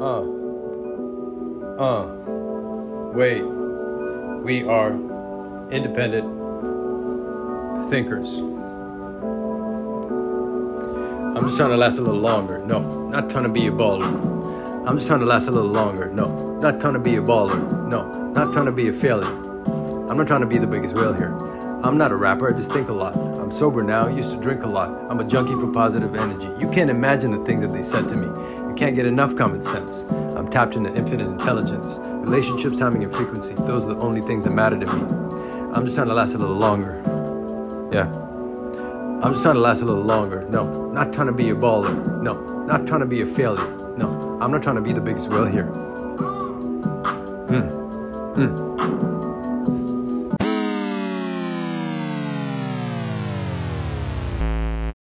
Uh. Uh. Wait. We are independent thinkers. I'm just trying to last a little longer. No, not trying to be a baller. I'm just trying to last a little longer. No, not trying to be a baller. No, not trying to be a failure. I'm not trying to be the biggest whale here. I'm not a rapper, I just think a lot. I'm sober now, used to drink a lot. I'm a junkie for positive energy. You can't imagine the things that they said to me. Can't get enough common sense. I'm tapped into infinite intelligence. Relationships, timing, and frequency. Those are the only things that matter to me. I'm just trying to last a little longer. Yeah. I'm just trying to last a little longer. No, not trying to be a baller. No, not trying to be a failure. No, I'm not trying to be the biggest whale here. Mm. Mm.